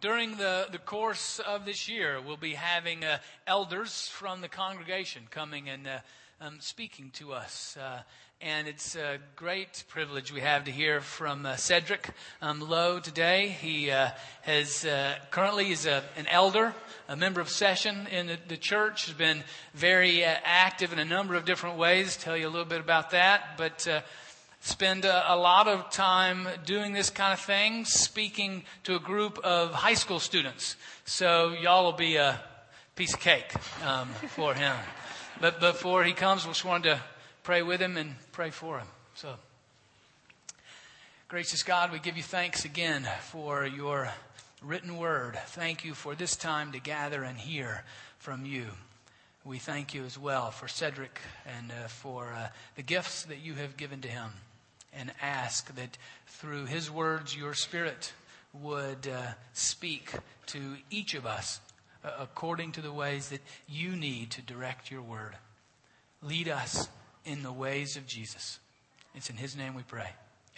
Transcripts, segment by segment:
during the, the course of this year, we'll be having uh, elders from the congregation coming and uh, um, speaking to us. Uh, and it's a great privilege we have to hear from uh, Cedric um, Lowe today. He uh, has uh, currently is a, an elder, a member of session in the, the church. Has been very active in a number of different ways. Tell you a little bit about that, but spend a, a, lot of time doing this kind of thing, speaking to a group of high school students. So y'all will be a piece of cake um, for him. But before he comes, we just wanted to pray with him and pray for him. So, gracious God, we give you thanks again for your written word. Thank you for this time to gather and hear from you. We thank you as well for Cedric and uh, for uh, the gifts that you have given to him and ask that through his words, your spirit would uh, speak to each of us uh, according to the ways that you need to direct your word. Lead us in the ways of Jesus. It's in his name we pray.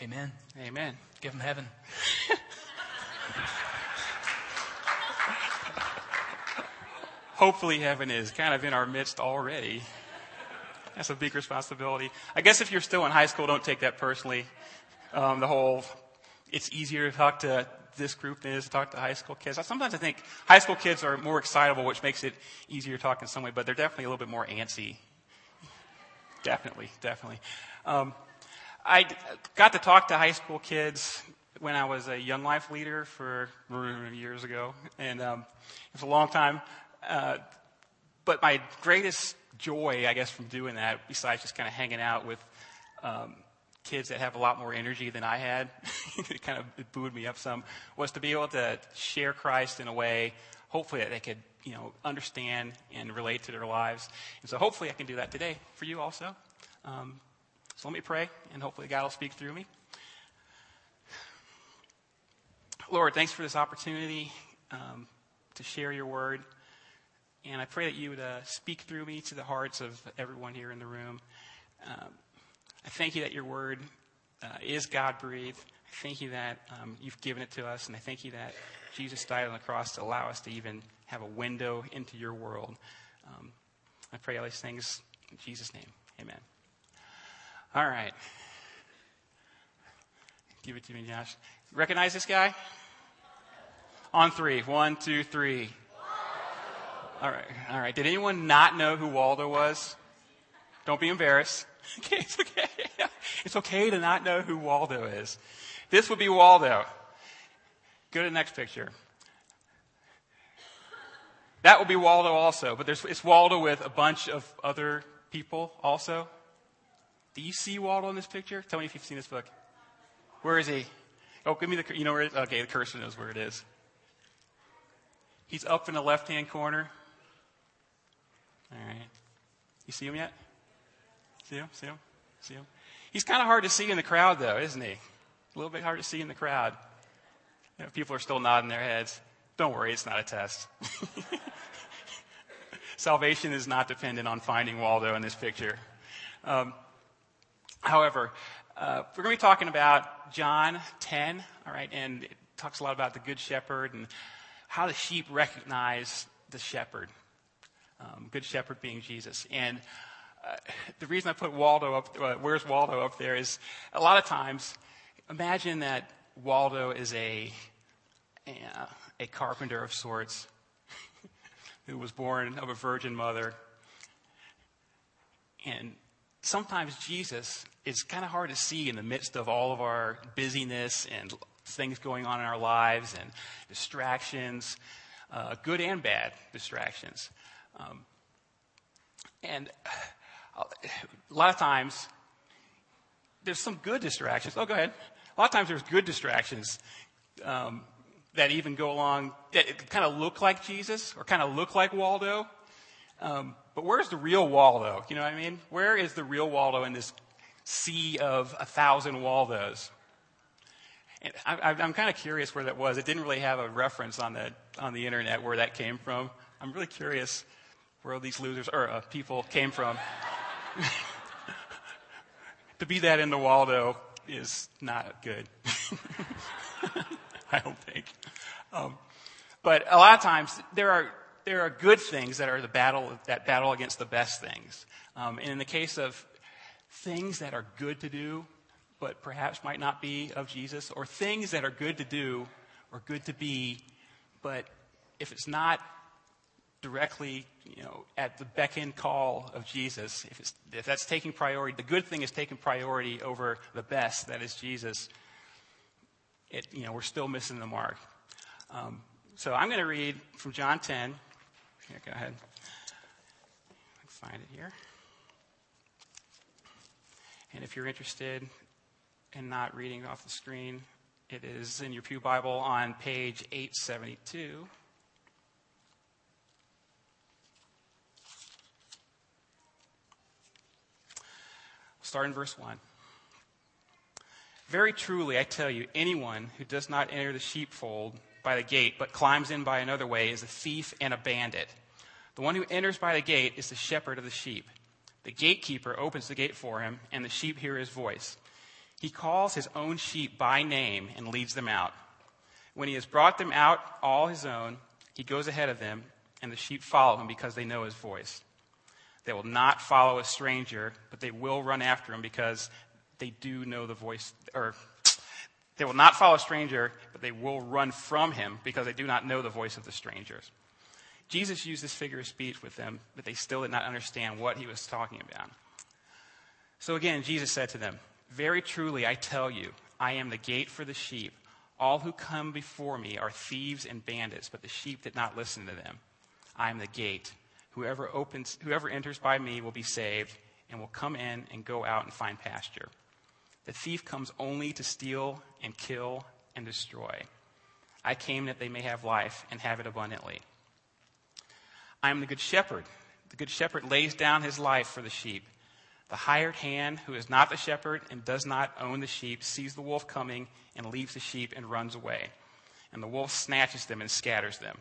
Amen. Amen. Give him heaven. Hopefully, heaven is kind of in our midst already. That's a big responsibility. I guess if you're still in high school, don't take that personally. Um, the whole, it's easier to talk to this group than it is to talk to high school kids. Sometimes I think high school kids are more excitable, which makes it easier to talk in some way, but they're definitely a little bit more antsy. Definitely, definitely. Um, I got to talk to high school kids when I was a Young Life leader for years ago, and um, it was a long time. Uh, but my greatest joy, I guess, from doing that, besides just kind of hanging out with um, kids that have a lot more energy than I had, it kind of booed me up some, was to be able to share Christ in a way, hopefully, that they could, you know, understand and relate to their lives. And so hopefully I can do that today for you also. Um, so let me pray, and hopefully God will speak through me. Lord, thanks for this opportunity um, to share your word. And I pray that you would uh, speak through me to the hearts of everyone here in the room. Um, I thank you that your word uh, is God breathed. I thank you that um, you've given it to us. And I thank you that Jesus died on the cross to allow us to even have a window into your world. Um, I pray all these things in Jesus' name. Amen. All right. Give it to me, Josh. Recognize this guy? On three. One, two, three. All right, all right. Did anyone not know who Waldo was? Don't be embarrassed. Okay, it's okay. It's okay to not know who Waldo is. This would be Waldo. Go to the next picture. That would be Waldo also, but there's, it's Waldo with a bunch of other people also. Do you see Waldo in this picture? Tell me if you've seen this book. Where is he? Oh, give me the, you know where? Okay, the cursor knows where it is. He's up in the left hand corner. All right. You see him yet? See him? See him? See him? He's kind of hard to see in the crowd, though, isn't he? A little bit hard to see in the crowd. You know, people are still nodding their heads. Don't worry, it's not a test. Salvation is not dependent on finding Waldo in this picture. Um, however, uh, we're going to be talking about John 10, all right, and it talks a lot about the Good Shepherd and how the sheep recognize the shepherd um, Good Shepherd being Jesus. And uh, the reason I put Waldo up, uh, where's Waldo up there is a lot of times, imagine that Waldo is a, a, carpenter of sorts who was born of a virgin mother. And sometimes Jesus is kind of hard to see in the midst of all of our busyness and things going on in our lives and distractions, uh, good and bad distractions. Um, and uh, a lot of times, there's some good distractions. Oh, go ahead. A lot of times, there's good distractions um, that even go along that kind of look like Jesus or kind of look like Waldo. Um, but where's the real Waldo? You know what I mean? Where is the real Waldo in this sea of a thousand Waldos? And I, am kind of curious where that was. It didn't really have a reference on the on the internet where that came from. I'm really curious where these losers or uh, people came from. to be that in the Waldo is not good. I don't think. Um, but a lot of times there are there are good things that are the battle that battle against the best things. Um, and in the case of things that are good to do, but perhaps might not be of Jesus, or things that are good to do or good to be, but if it's not directly, you know, at the beck and call of Jesus, if, if that's taking priority, the good thing is taking priority over the best, that is Jesus, it, you know, we're still missing the mark. Um, so I'm going to read from John 10. Here, go ahead. Let's find it here. And if you're interested in not reading off the screen, it is in your Pew Bible on page 872. Start in verse 1. Very truly, I tell you, anyone who does not enter the sheepfold by the gate, but climbs in by another way, is a thief and a bandit. The one who enters by the gate is the shepherd of the sheep. The gatekeeper opens the gate for him, and the sheep hear his voice. He calls his own sheep by name and leads them out. When he has brought them out, all his own, he goes ahead of them, and the sheep follow him because they know his voice. They will not follow a stranger, but they will run after him because they do know the voice, or they will not follow a stranger, but they will run from him because they do not know the voice of the strangers. Jesus used this figure of speech with them, but they still did not understand what he was talking about. So again, Jesus said to them, Very truly, I tell you, I am the gate for the sheep. All who come before me are thieves and bandits, but the sheep did not listen to them. I am the gate. Whoever opens, whoever enters by me will be saved and will come in and go out and find pasture. The thief comes only to steal and kill and destroy. I came that they may have life and have it abundantly. I am the good shepherd. The good shepherd lays down his life for the sheep. The hired hand, who is not the shepherd and does not own the sheep, sees the wolf coming and leaves the sheep and runs away. And the wolf snatches them and scatters them.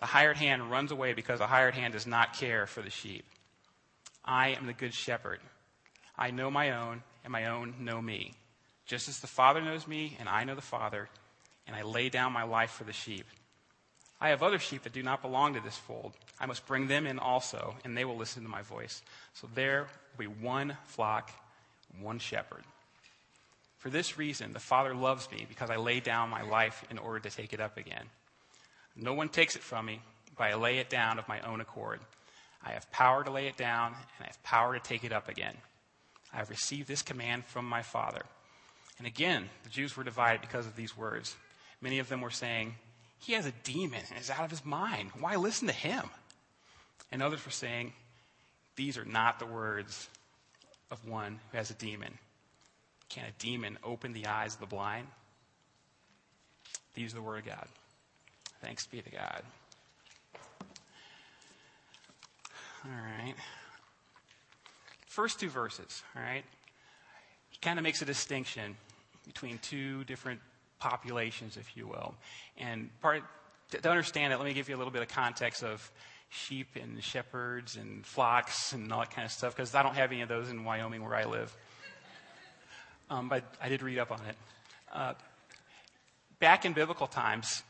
The hired hand runs away because the hired hand does not care for the sheep. I am the good shepherd. I know my own, and my own know me. Just as the Father knows me, and I know the Father, and I lay down my life for the sheep. I have other sheep that do not belong to this fold. I must bring them in also, and they will listen to my voice. So there will be one flock, one shepherd. For this reason, the Father loves me, because I lay down my life in order to take it up again. No one takes it from me, but I lay it down of my own accord. I have power to lay it down, and I have power to take it up again. I have received this command from my Father. And again, the Jews were divided because of these words. Many of them were saying, He has a demon and is out of his mind. Why listen to him? And others were saying, These are not the words of one who has a demon. Can a demon open the eyes of the blind? These are the word of God. Thanks be to God. All right. First two verses, all right? He kind of makes a distinction between two different populations, if you will. And part, to understand it, let me give you a little bit of context of sheep and shepherds and flocks and all that kind of stuff, because I don't have any of those in Wyoming where I live. Um, but I did read up on it. Uh, back in biblical times,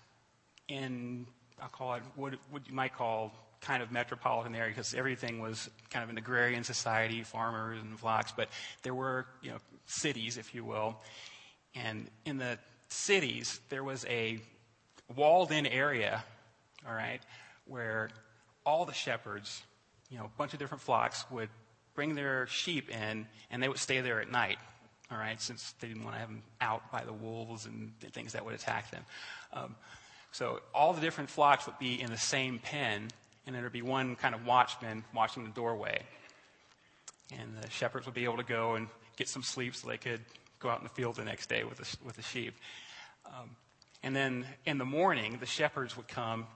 in, I'll call it what, what you might call kind of metropolitan area because everything was kind of an agrarian society, farmers and flocks, but there were, you know, cities, if you will. And in the cities, there was a walled in area, all right, where all the shepherds, you know, a bunch of different flocks would bring their sheep in and they would stay there at night, all right, since they didn't want to have them out by the wolves and things that would attack them. Um, so all the different flocks would be in the same pen, and there would be one kind of watchman watching the doorway. And the shepherds would be able to go and get some sleep so they could go out in the field the next day with the, with the sheep. Um, and then in the morning, the shepherds would come,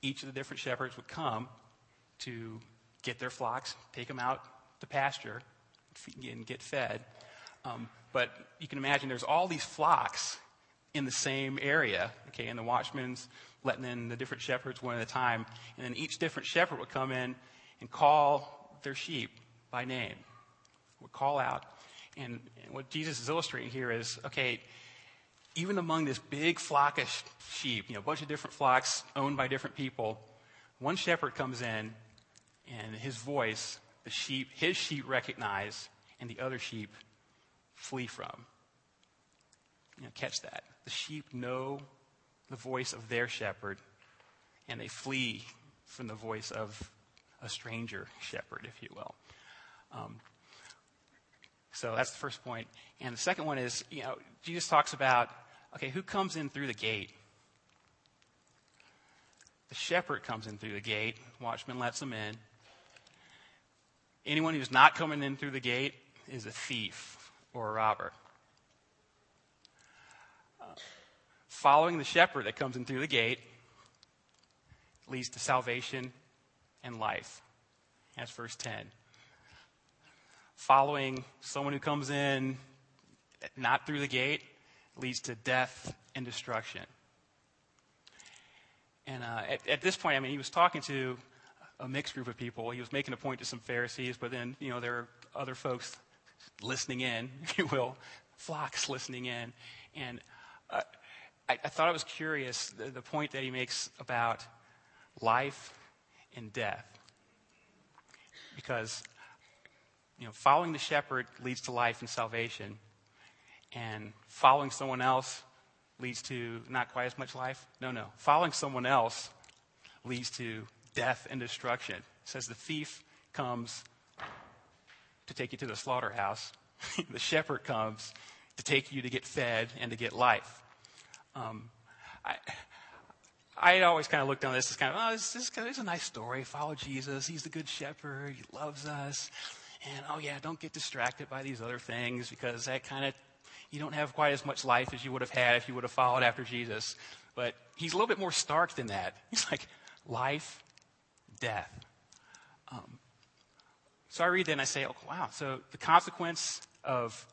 each of the different shepherds would come to get their flocks, take them out to pasture, and get fed. Um, but you can imagine there's all these flocks in the same area. Okay, and the watchmen's letting in the different shepherds one at a time. And then each different shepherd would come in and call their sheep by name, would call out. And, and what Jesus is illustrating here is okay, even among this big flock of sheep, you know, a bunch of different flocks owned by different people, one shepherd comes in and his voice, the sheep, his sheep recognize and the other sheep flee from. You know, catch that. The sheep know the voice of their shepherd and they flee from the voice of a stranger shepherd, if you will. Um, so that's the first point. And the second one is, you know, Jesus talks about, okay, who comes in through the gate? The shepherd comes in through the gate. Watchman lets him in. Anyone who's not coming in through the gate is a thief or a robber. Following the shepherd that comes in through the gate leads to salvation and life. That's verse 10. Following someone who comes in not through the gate leads to death and destruction. And uh, at, at, this point, I mean, he was talking to a mixed group of people. He was making a point to some Pharisees, but then, you know, there are other folks listening in, if you will, flocks listening in. And I, I, thought it was curious the, the point that he makes about life and death. Because, you know, following the shepherd leads to life and salvation, and following someone else leads to not quite as much life. No, no. Following someone else leads to death and destruction. It says the thief comes to take you to the slaughterhouse, the shepherd comes to take you to get fed and to get life. Um, I, I always kind of looked on this as kind of, oh, this, this, this is a nice story. Follow Jesus. He's the good shepherd. He loves us. And oh, yeah, don't get distracted by these other things because that kind of, you don't have quite as much life as you would have had if you would have followed after Jesus. But he's a little bit more stark than that. He's like, life, death. Um, so I read that and I say, oh, wow. So the consequence of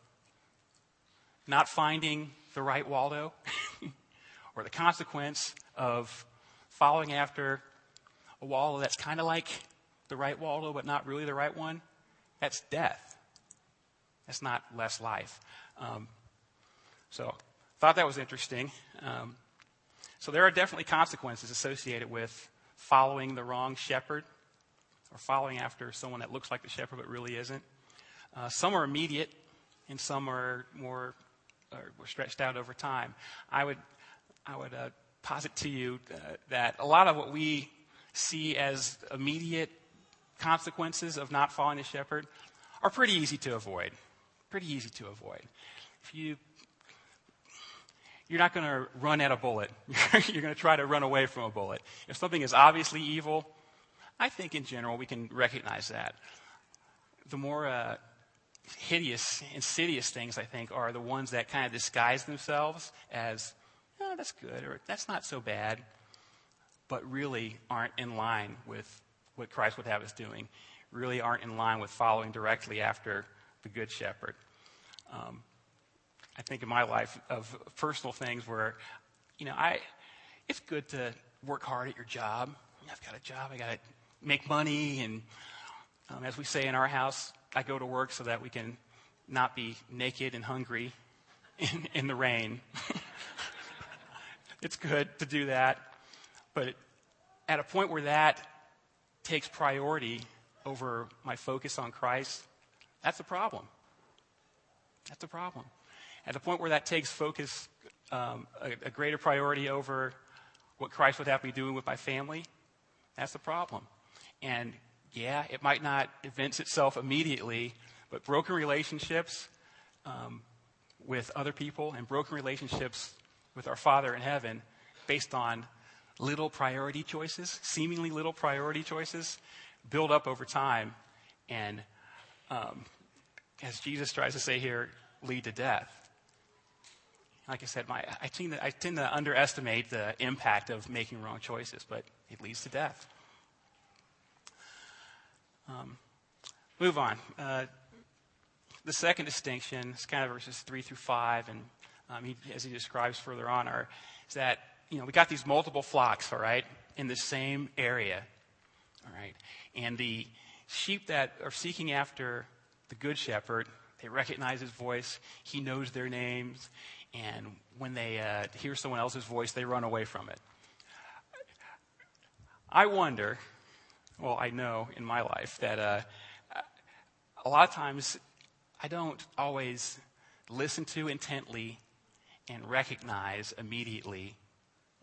not finding the right Waldo, or the consequence of following after a Waldo that's kind of like the right Waldo, but not really the right one, that's death. That's not less life. Um, so, thought that was interesting. Um, so, there are definitely consequences associated with following the wrong shepherd or following after someone that looks like the shepherd but really isn't. Uh, some are immediate, and some are more are stretched out over time. I would, I would uh, posit to you uh, that a lot of what we see as immediate consequences of not following the shepherd are pretty easy to avoid. Pretty easy to avoid. If you you're not going to run at a bullet. you're going to try to run away from a bullet. If something is obviously evil, I think in general we can recognize that. The more uh, hideous, insidious things, I think, are the ones that kind of disguise themselves as oh, that's good, or that's not so bad, but really aren't in line with what Christ would have us doing, really aren't in line with following directly after the Good Shepherd. Um, I think in my life of personal things where, you know, I, it's good to work hard at your job. I've got a job, I got to make money, and um, as we say in our house, I go to work so that we can not be naked and hungry in, in the rain. it's good to do that. But at a point where that takes priority over my focus on Christ, that's a problem. That's a problem. At the point where that takes focus, um, a, a greater priority over what Christ would have me doing with my family, that's a problem. And yeah, it might not evince itself immediately, but broken relationships um, with other people and broken relationships with our Father in heaven based on little priority choices, seemingly little priority choices, build up over time and, um, as Jesus tries to say here, lead to death. Like I said, my, I, tend to, I tend to underestimate the impact of making wrong choices, but it leads to death. Um, move on. Uh, the second distinction is kind of verses 3 through 5, and um, he, as he describes further on, are, is that, you know, we got these multiple flocks, all right, in the same area, all right? And the sheep that are seeking after the good shepherd, they recognize his voice, he knows their names, And when they uh, hear someone else's voice, they run away from it. I wonder, well, I know in my life that uh, a lot of times I don't always listen to intently and recognize immediately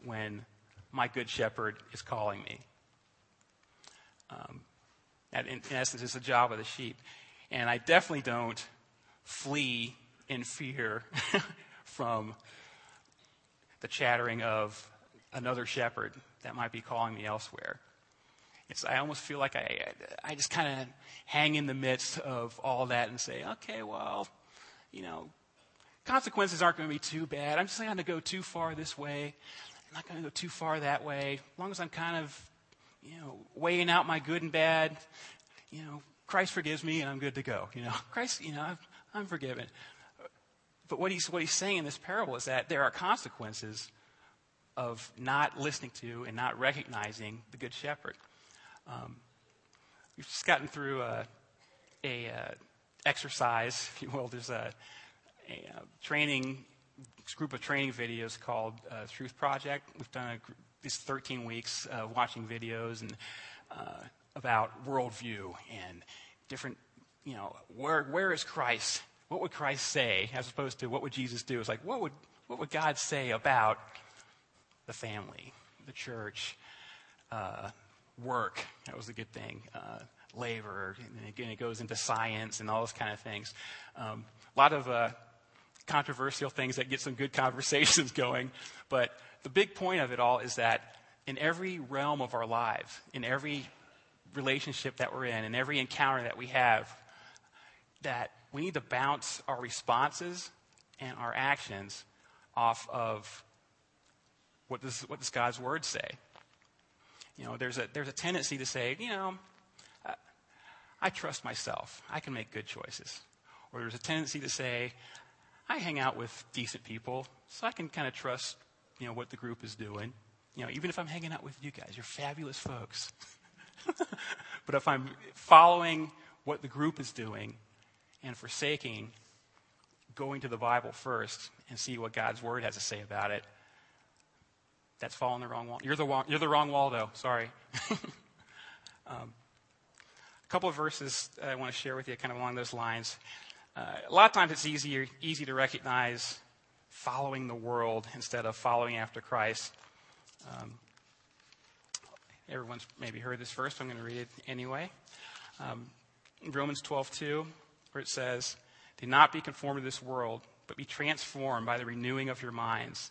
when my good shepherd is calling me. Um, that, in, in essence, is the job of the sheep. And I definitely don't flee in fear from the chattering of another shepherd that might be calling me elsewhere. It's, I almost feel like I, I just kind of hang in the midst of all that and say, okay, well, you know, consequences aren't going to be too bad. I'm just not going to go too far this way. I'm not going to go too far that way. As long as I'm kind of, you know, weighing out my good and bad, you know, Christ forgives me and I'm good to go. You know, Christ, you know, I'm, I'm forgiven. But what he's, what he's saying in this parable is that there are consequences of not listening to and not recognizing the Good Shepherd. Um, we've just gotten through a, a uh, exercise, if you will. There's a, a, uh, training group of training videos called uh, Truth Project. We've done a, these 13 weeks uh, watching videos and uh, about worldview and different, you know, where where is Christ what would Christ say as opposed to what would Jesus do? It's like, what would, what would God say about the family, the church, uh, work? That was a good thing. Uh, labor, and again, it goes into science and all those kind of things. Um, a lot of uh, controversial things that get some good conversations going. But the big point of it all is that in every realm of our lives, in every relationship that we're in, in every encounter that we have, that we need to bounce our responses and our actions off of what does, what does God's word say. You know, there's a, there's a tendency to say, you know, I, I trust myself. I can make good choices. Or there's a tendency to say, I hang out with decent people, so I can kind of trust, you know, what the group is doing. You know, even if I'm hanging out with you guys, you're fabulous folks. but if I'm following what the group is doing and forsaking going to the Bible first and see what God's Word has to say about it, that's following the wrong wall. You're the, you're the wrong Waldo. Sorry. um, a couple of verses I want to share with you, kind of along those lines. Uh, a lot of times it's easier, easy to recognize following the world instead of following after Christ. Um, everyone's maybe heard this verse, so I'm going to read it anyway. Um, Romans 12:2 where it says, Do not be conformed to this world, but be transformed by the renewing of your minds,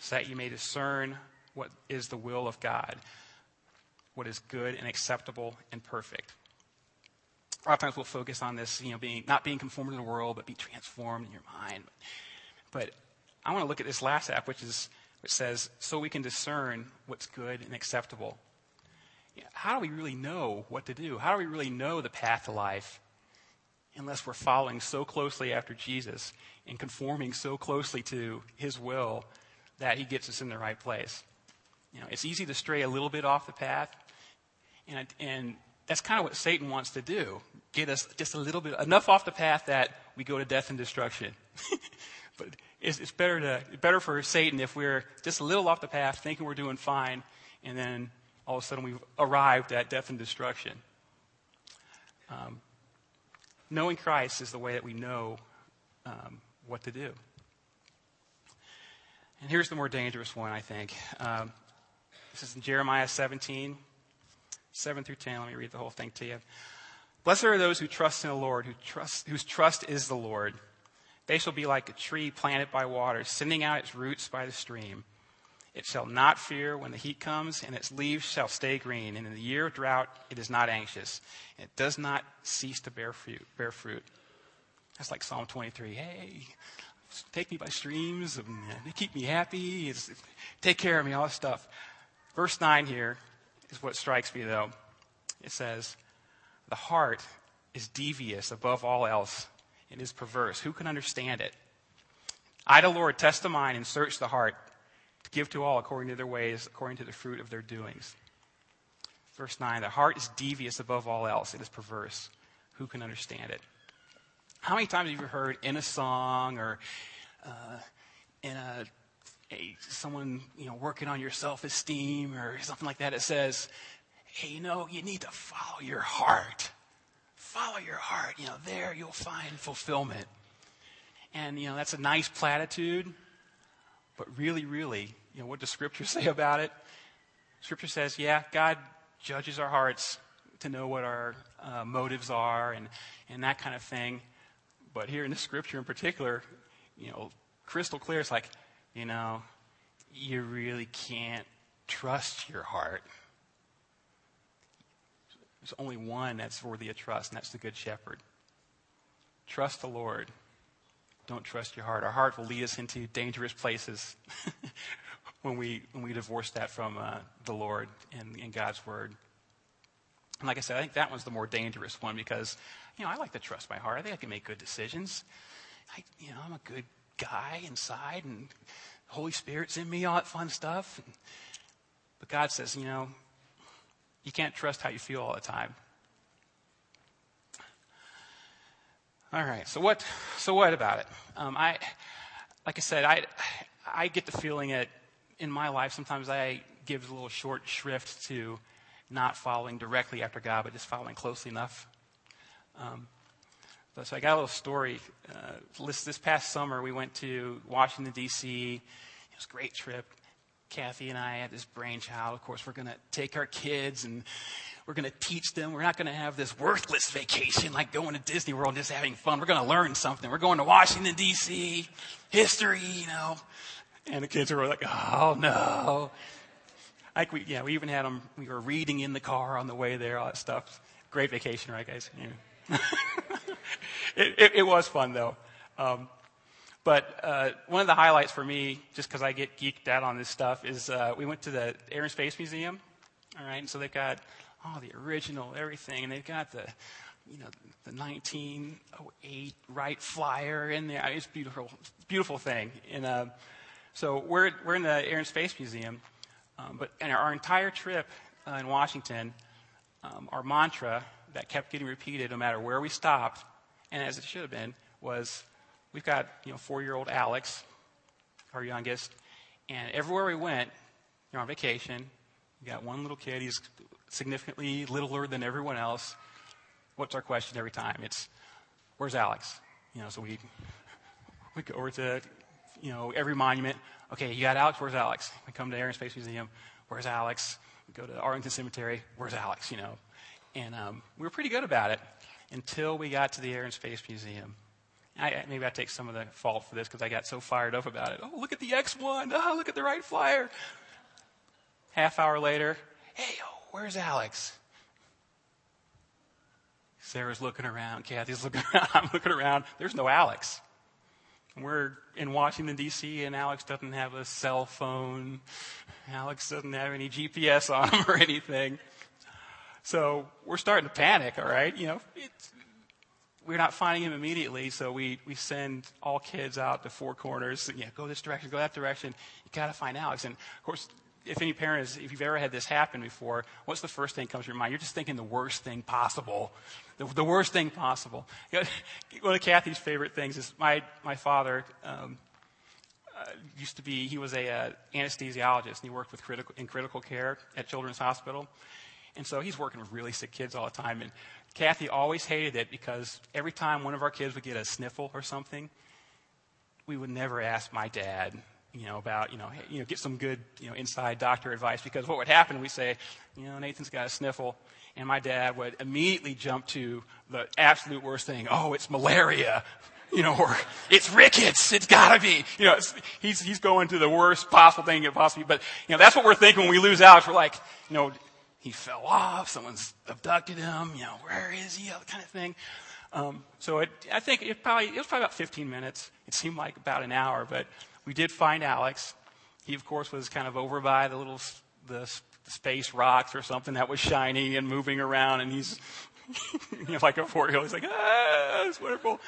so that you may discern what is the will of God, what is good and acceptable and perfect. A lot of times we'll focus on this, you know, being not being conformed to the world, but be transformed in your mind. But I want to look at this last app, which is which says, so we can discern what's good and acceptable. How do we really know what to do? How do we really know the path to life? unless we're following so closely after Jesus and conforming so closely to his will that he gets us in the right place. You know, it's easy to stray a little bit off the path, and, and that's kind of what Satan wants to do get us just a little bit, enough off the path that we go to death and destruction. but it's, it's, better, to, better for Satan if we're just a little off the path, thinking we're doing fine, and then all of a sudden we've arrived at death and destruction. Um, Knowing Christ is the way that we know um, what to do. And here's the more dangerous one, I think. Um, this is in Jeremiah 17, 7 through 10. Let me read the whole thing to you. Blessed are those who trust in the Lord, who trust, whose trust is the Lord. They shall be like a tree planted by water, sending out its roots by the stream. It shall not fear when the heat comes, and its leaves shall stay green. And in the year of drought, it is not anxious. It does not cease to bear fruit. Bear fruit. That's like Psalm 23. Hey, take me by streams. And they keep me happy. Take care of me, all this stuff. Verse 9 here is what strikes me, though. It says, The heart is devious above all else and is perverse. Who can understand it? I, the Lord, test the mind and search the heart to give to all according to their ways, according to the fruit of their doings. Verse 9 The heart is devious above all else, it is perverse. Who can understand it? How many times have you heard in a song or uh, in a, a someone you know working on your self-esteem or something like that. It says, "Hey, you know, you need to follow your heart. Follow your heart. You know, there you'll find fulfillment." And you know, that's a nice platitude, but really, really, you know, what does Scripture say about it? Scripture says, yeah, God judges our hearts to know what our uh, motives are and, and that kind of thing. But here in the Scripture in particular, you know, crystal clear, it's like, you know, you really can't trust your heart. There's only one that's worthy of trust, and that's the Good Shepherd. Trust the Lord. Don't trust your heart. Our heart will lead us into dangerous places when we when we divorce that from uh, the Lord and, and God's word. And like I said, I think that one's the more dangerous one because you know I like to trust my heart. I think I can make good decisions. I, you know, I'm a good guy inside, and Holy Spirit's in me, all that fun stuff. But God says, you know, you can't trust how you feel all the time. All right. So what? So what about it? Um, I, like I said, I, I get the feeling that in my life, sometimes I give a little short shrift to not following directly after God, but just following closely enough. Um, so I got a little story. Uh, this, past summer, we went to Washington, D.C. It was a great trip. Kathy and I had this brainchild. Of course, we're going to take our kids and we're going to teach them. We're not going to have this worthless vacation like going to Disney World and just having fun. We're going to learn something. We're going to Washington, D.C., history, you know. And the kids were like, oh no. Like we, yeah, we even had them, we were reading in the car on the way there, all that stuff. Great vacation, right, guys? Yeah. it, it, it, was fun, though. Um, but uh, one of the highlights for me, just because I get geeked out on this stuff, is uh, we went to the Air and Space Museum. All right, and so they've got all the original everything, and they've got the you know, the 1908 Wright Flyer in there. It's beautiful, beautiful thing. And uh, so we're, we're in the Air and Space Museum, um, but in our entire trip uh, in Washington, um, our mantra that kept getting repeated no matter where we stopped, and as it should have been, was we've got you know four-year-old Alex, our youngest, and everywhere we went, you're on vacation. We got one little kid. He's significantly littler than everyone else. What's our question every time? It's, "Where's Alex?" You know, so we we go over to you know, every monument. Okay, you got Alex, where's Alex? We come to Air and Space Museum, where's Alex? We go to Arlington Cemetery, where's Alex, you know? And um, we were pretty good about it until we got to the Air and Space Museum. I, maybe I take some of the fault for this because I got so fired up about it. Oh, look at the X1. Oh, look at the Wright Flyer. Half hour later, hey, oh, where's Alex? Sarah's looking around. Kathy's looking around. I'm looking around. There's no Alex. We're in Washington, D.C., and Alex doesn't have a cell phone. Alex doesn't have any GPS on him or anything. So we're starting to panic, all right? You know, we're not finding him immediately, so we, we send all kids out to four corners. Yeah, go this direction, go that direction. You got to find Alex. And of course, if any parents, if you've ever had this happen before, what's the first thing that comes to your mind? You're just thinking the worst thing possible. The, the worst thing possible. You know, one of Kathy's favorite things is my, my father um, uh, used to be, he was a uh, anesthesiologist, and he worked with critical, in critical care at Children's Hospital. And so he's working with really sick kids all the time. And Kathy always hated it because every time one of our kids would get a sniffle or something, we would never ask my dad you know, about, you know, hey, you know, get some good, you know, inside doctor advice because what would happen, we say, you know, Nathan's got a sniffle, and my dad would immediately jump to the absolute worst thing. Oh, it's malaria. You know, or it's rickets. It's gotta be. You know, he's, he's going to the worst possible thing it possibly, but, you know, that's what we're thinking when we lose Alex. We're like, you know, he fell off, someone's abducted him, you know, where is he, that kind of thing. Um, so it, I think it probably, it was probably about 15 minutes. It seemed like about an hour, but we did find Alex. He, of course, was kind of over by the little the space rocks or something that was shiny and moving around, and he's you know, like a four-year-old. He's like, ah, it's wonderful.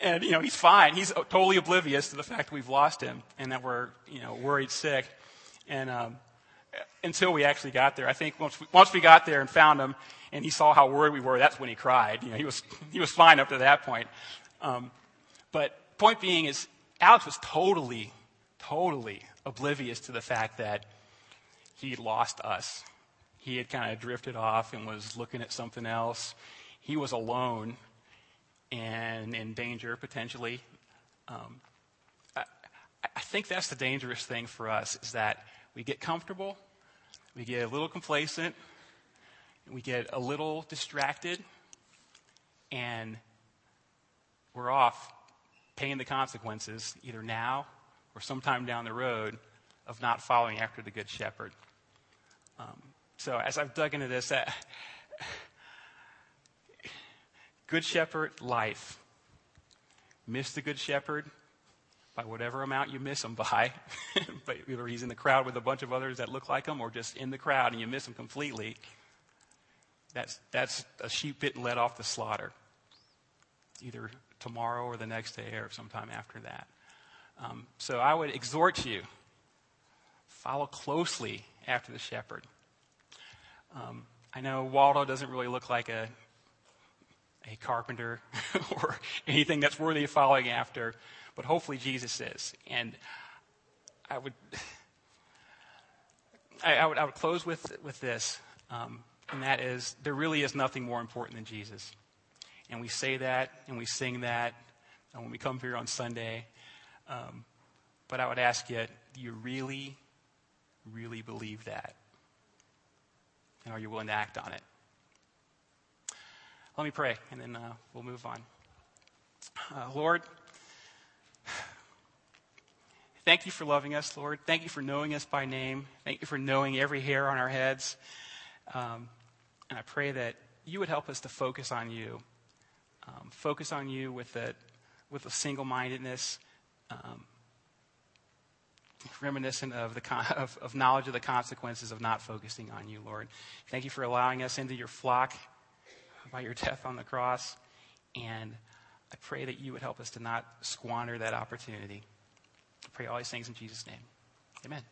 And, you know, he's fine. He's totally oblivious to the fact that we've lost him and that we're, you know, worried sick. And um, until we actually got there, I think once we, once we got there and found him and he saw how worried we were, that's when he cried. You know, he was, he was fine up to that point. Um, but point being is Alex was totally, totally oblivious to the fact that he lost us. He had kind of drifted off and was looking at something else. He was alone and in danger potentially. Um, I, I think that's the dangerous thing for us is that we get comfortable, we get a little complacent, we get a little distracted, and we're off paying the consequences either now or sometime down the road of not following after the Good Shepherd. Um, so as I've dug into this, uh, Good Shepherd life. Miss the Good Shepherd by whatever amount you miss him by. but either he's in the crowd with a bunch of others that look like him or just in the crowd and you miss him completely. That's, that's a sheep bit and let off the slaughter. Either tomorrow or the next day or sometime after that. Um, so I would exhort you follow closely after the shepherd. Um, I know Waldo doesn't really look like a a carpenter or anything that's worthy of following after, but hopefully Jesus is. And I would, I, I would, I would close with, with this, um, and that is there really is nothing more important than Jesus. And we say that and we sing that and when we come here on Sunday. Um, but I would ask you, do you really, really believe that? And are you willing to act on it? Let me pray, and then uh, we'll move on. Uh, Lord, thank you for loving us, Lord. Thank you for knowing us by name. Thank you for knowing every hair on our heads. Um, and I pray that you would help us to focus on you. Um, focus on you with a, with a single mindedness, um, reminiscent of, the con- of, of knowledge of the consequences of not focusing on you, Lord. Thank you for allowing us into your flock by your death on the cross. And I pray that you would help us to not squander that opportunity. I pray all these things in Jesus' name. Amen.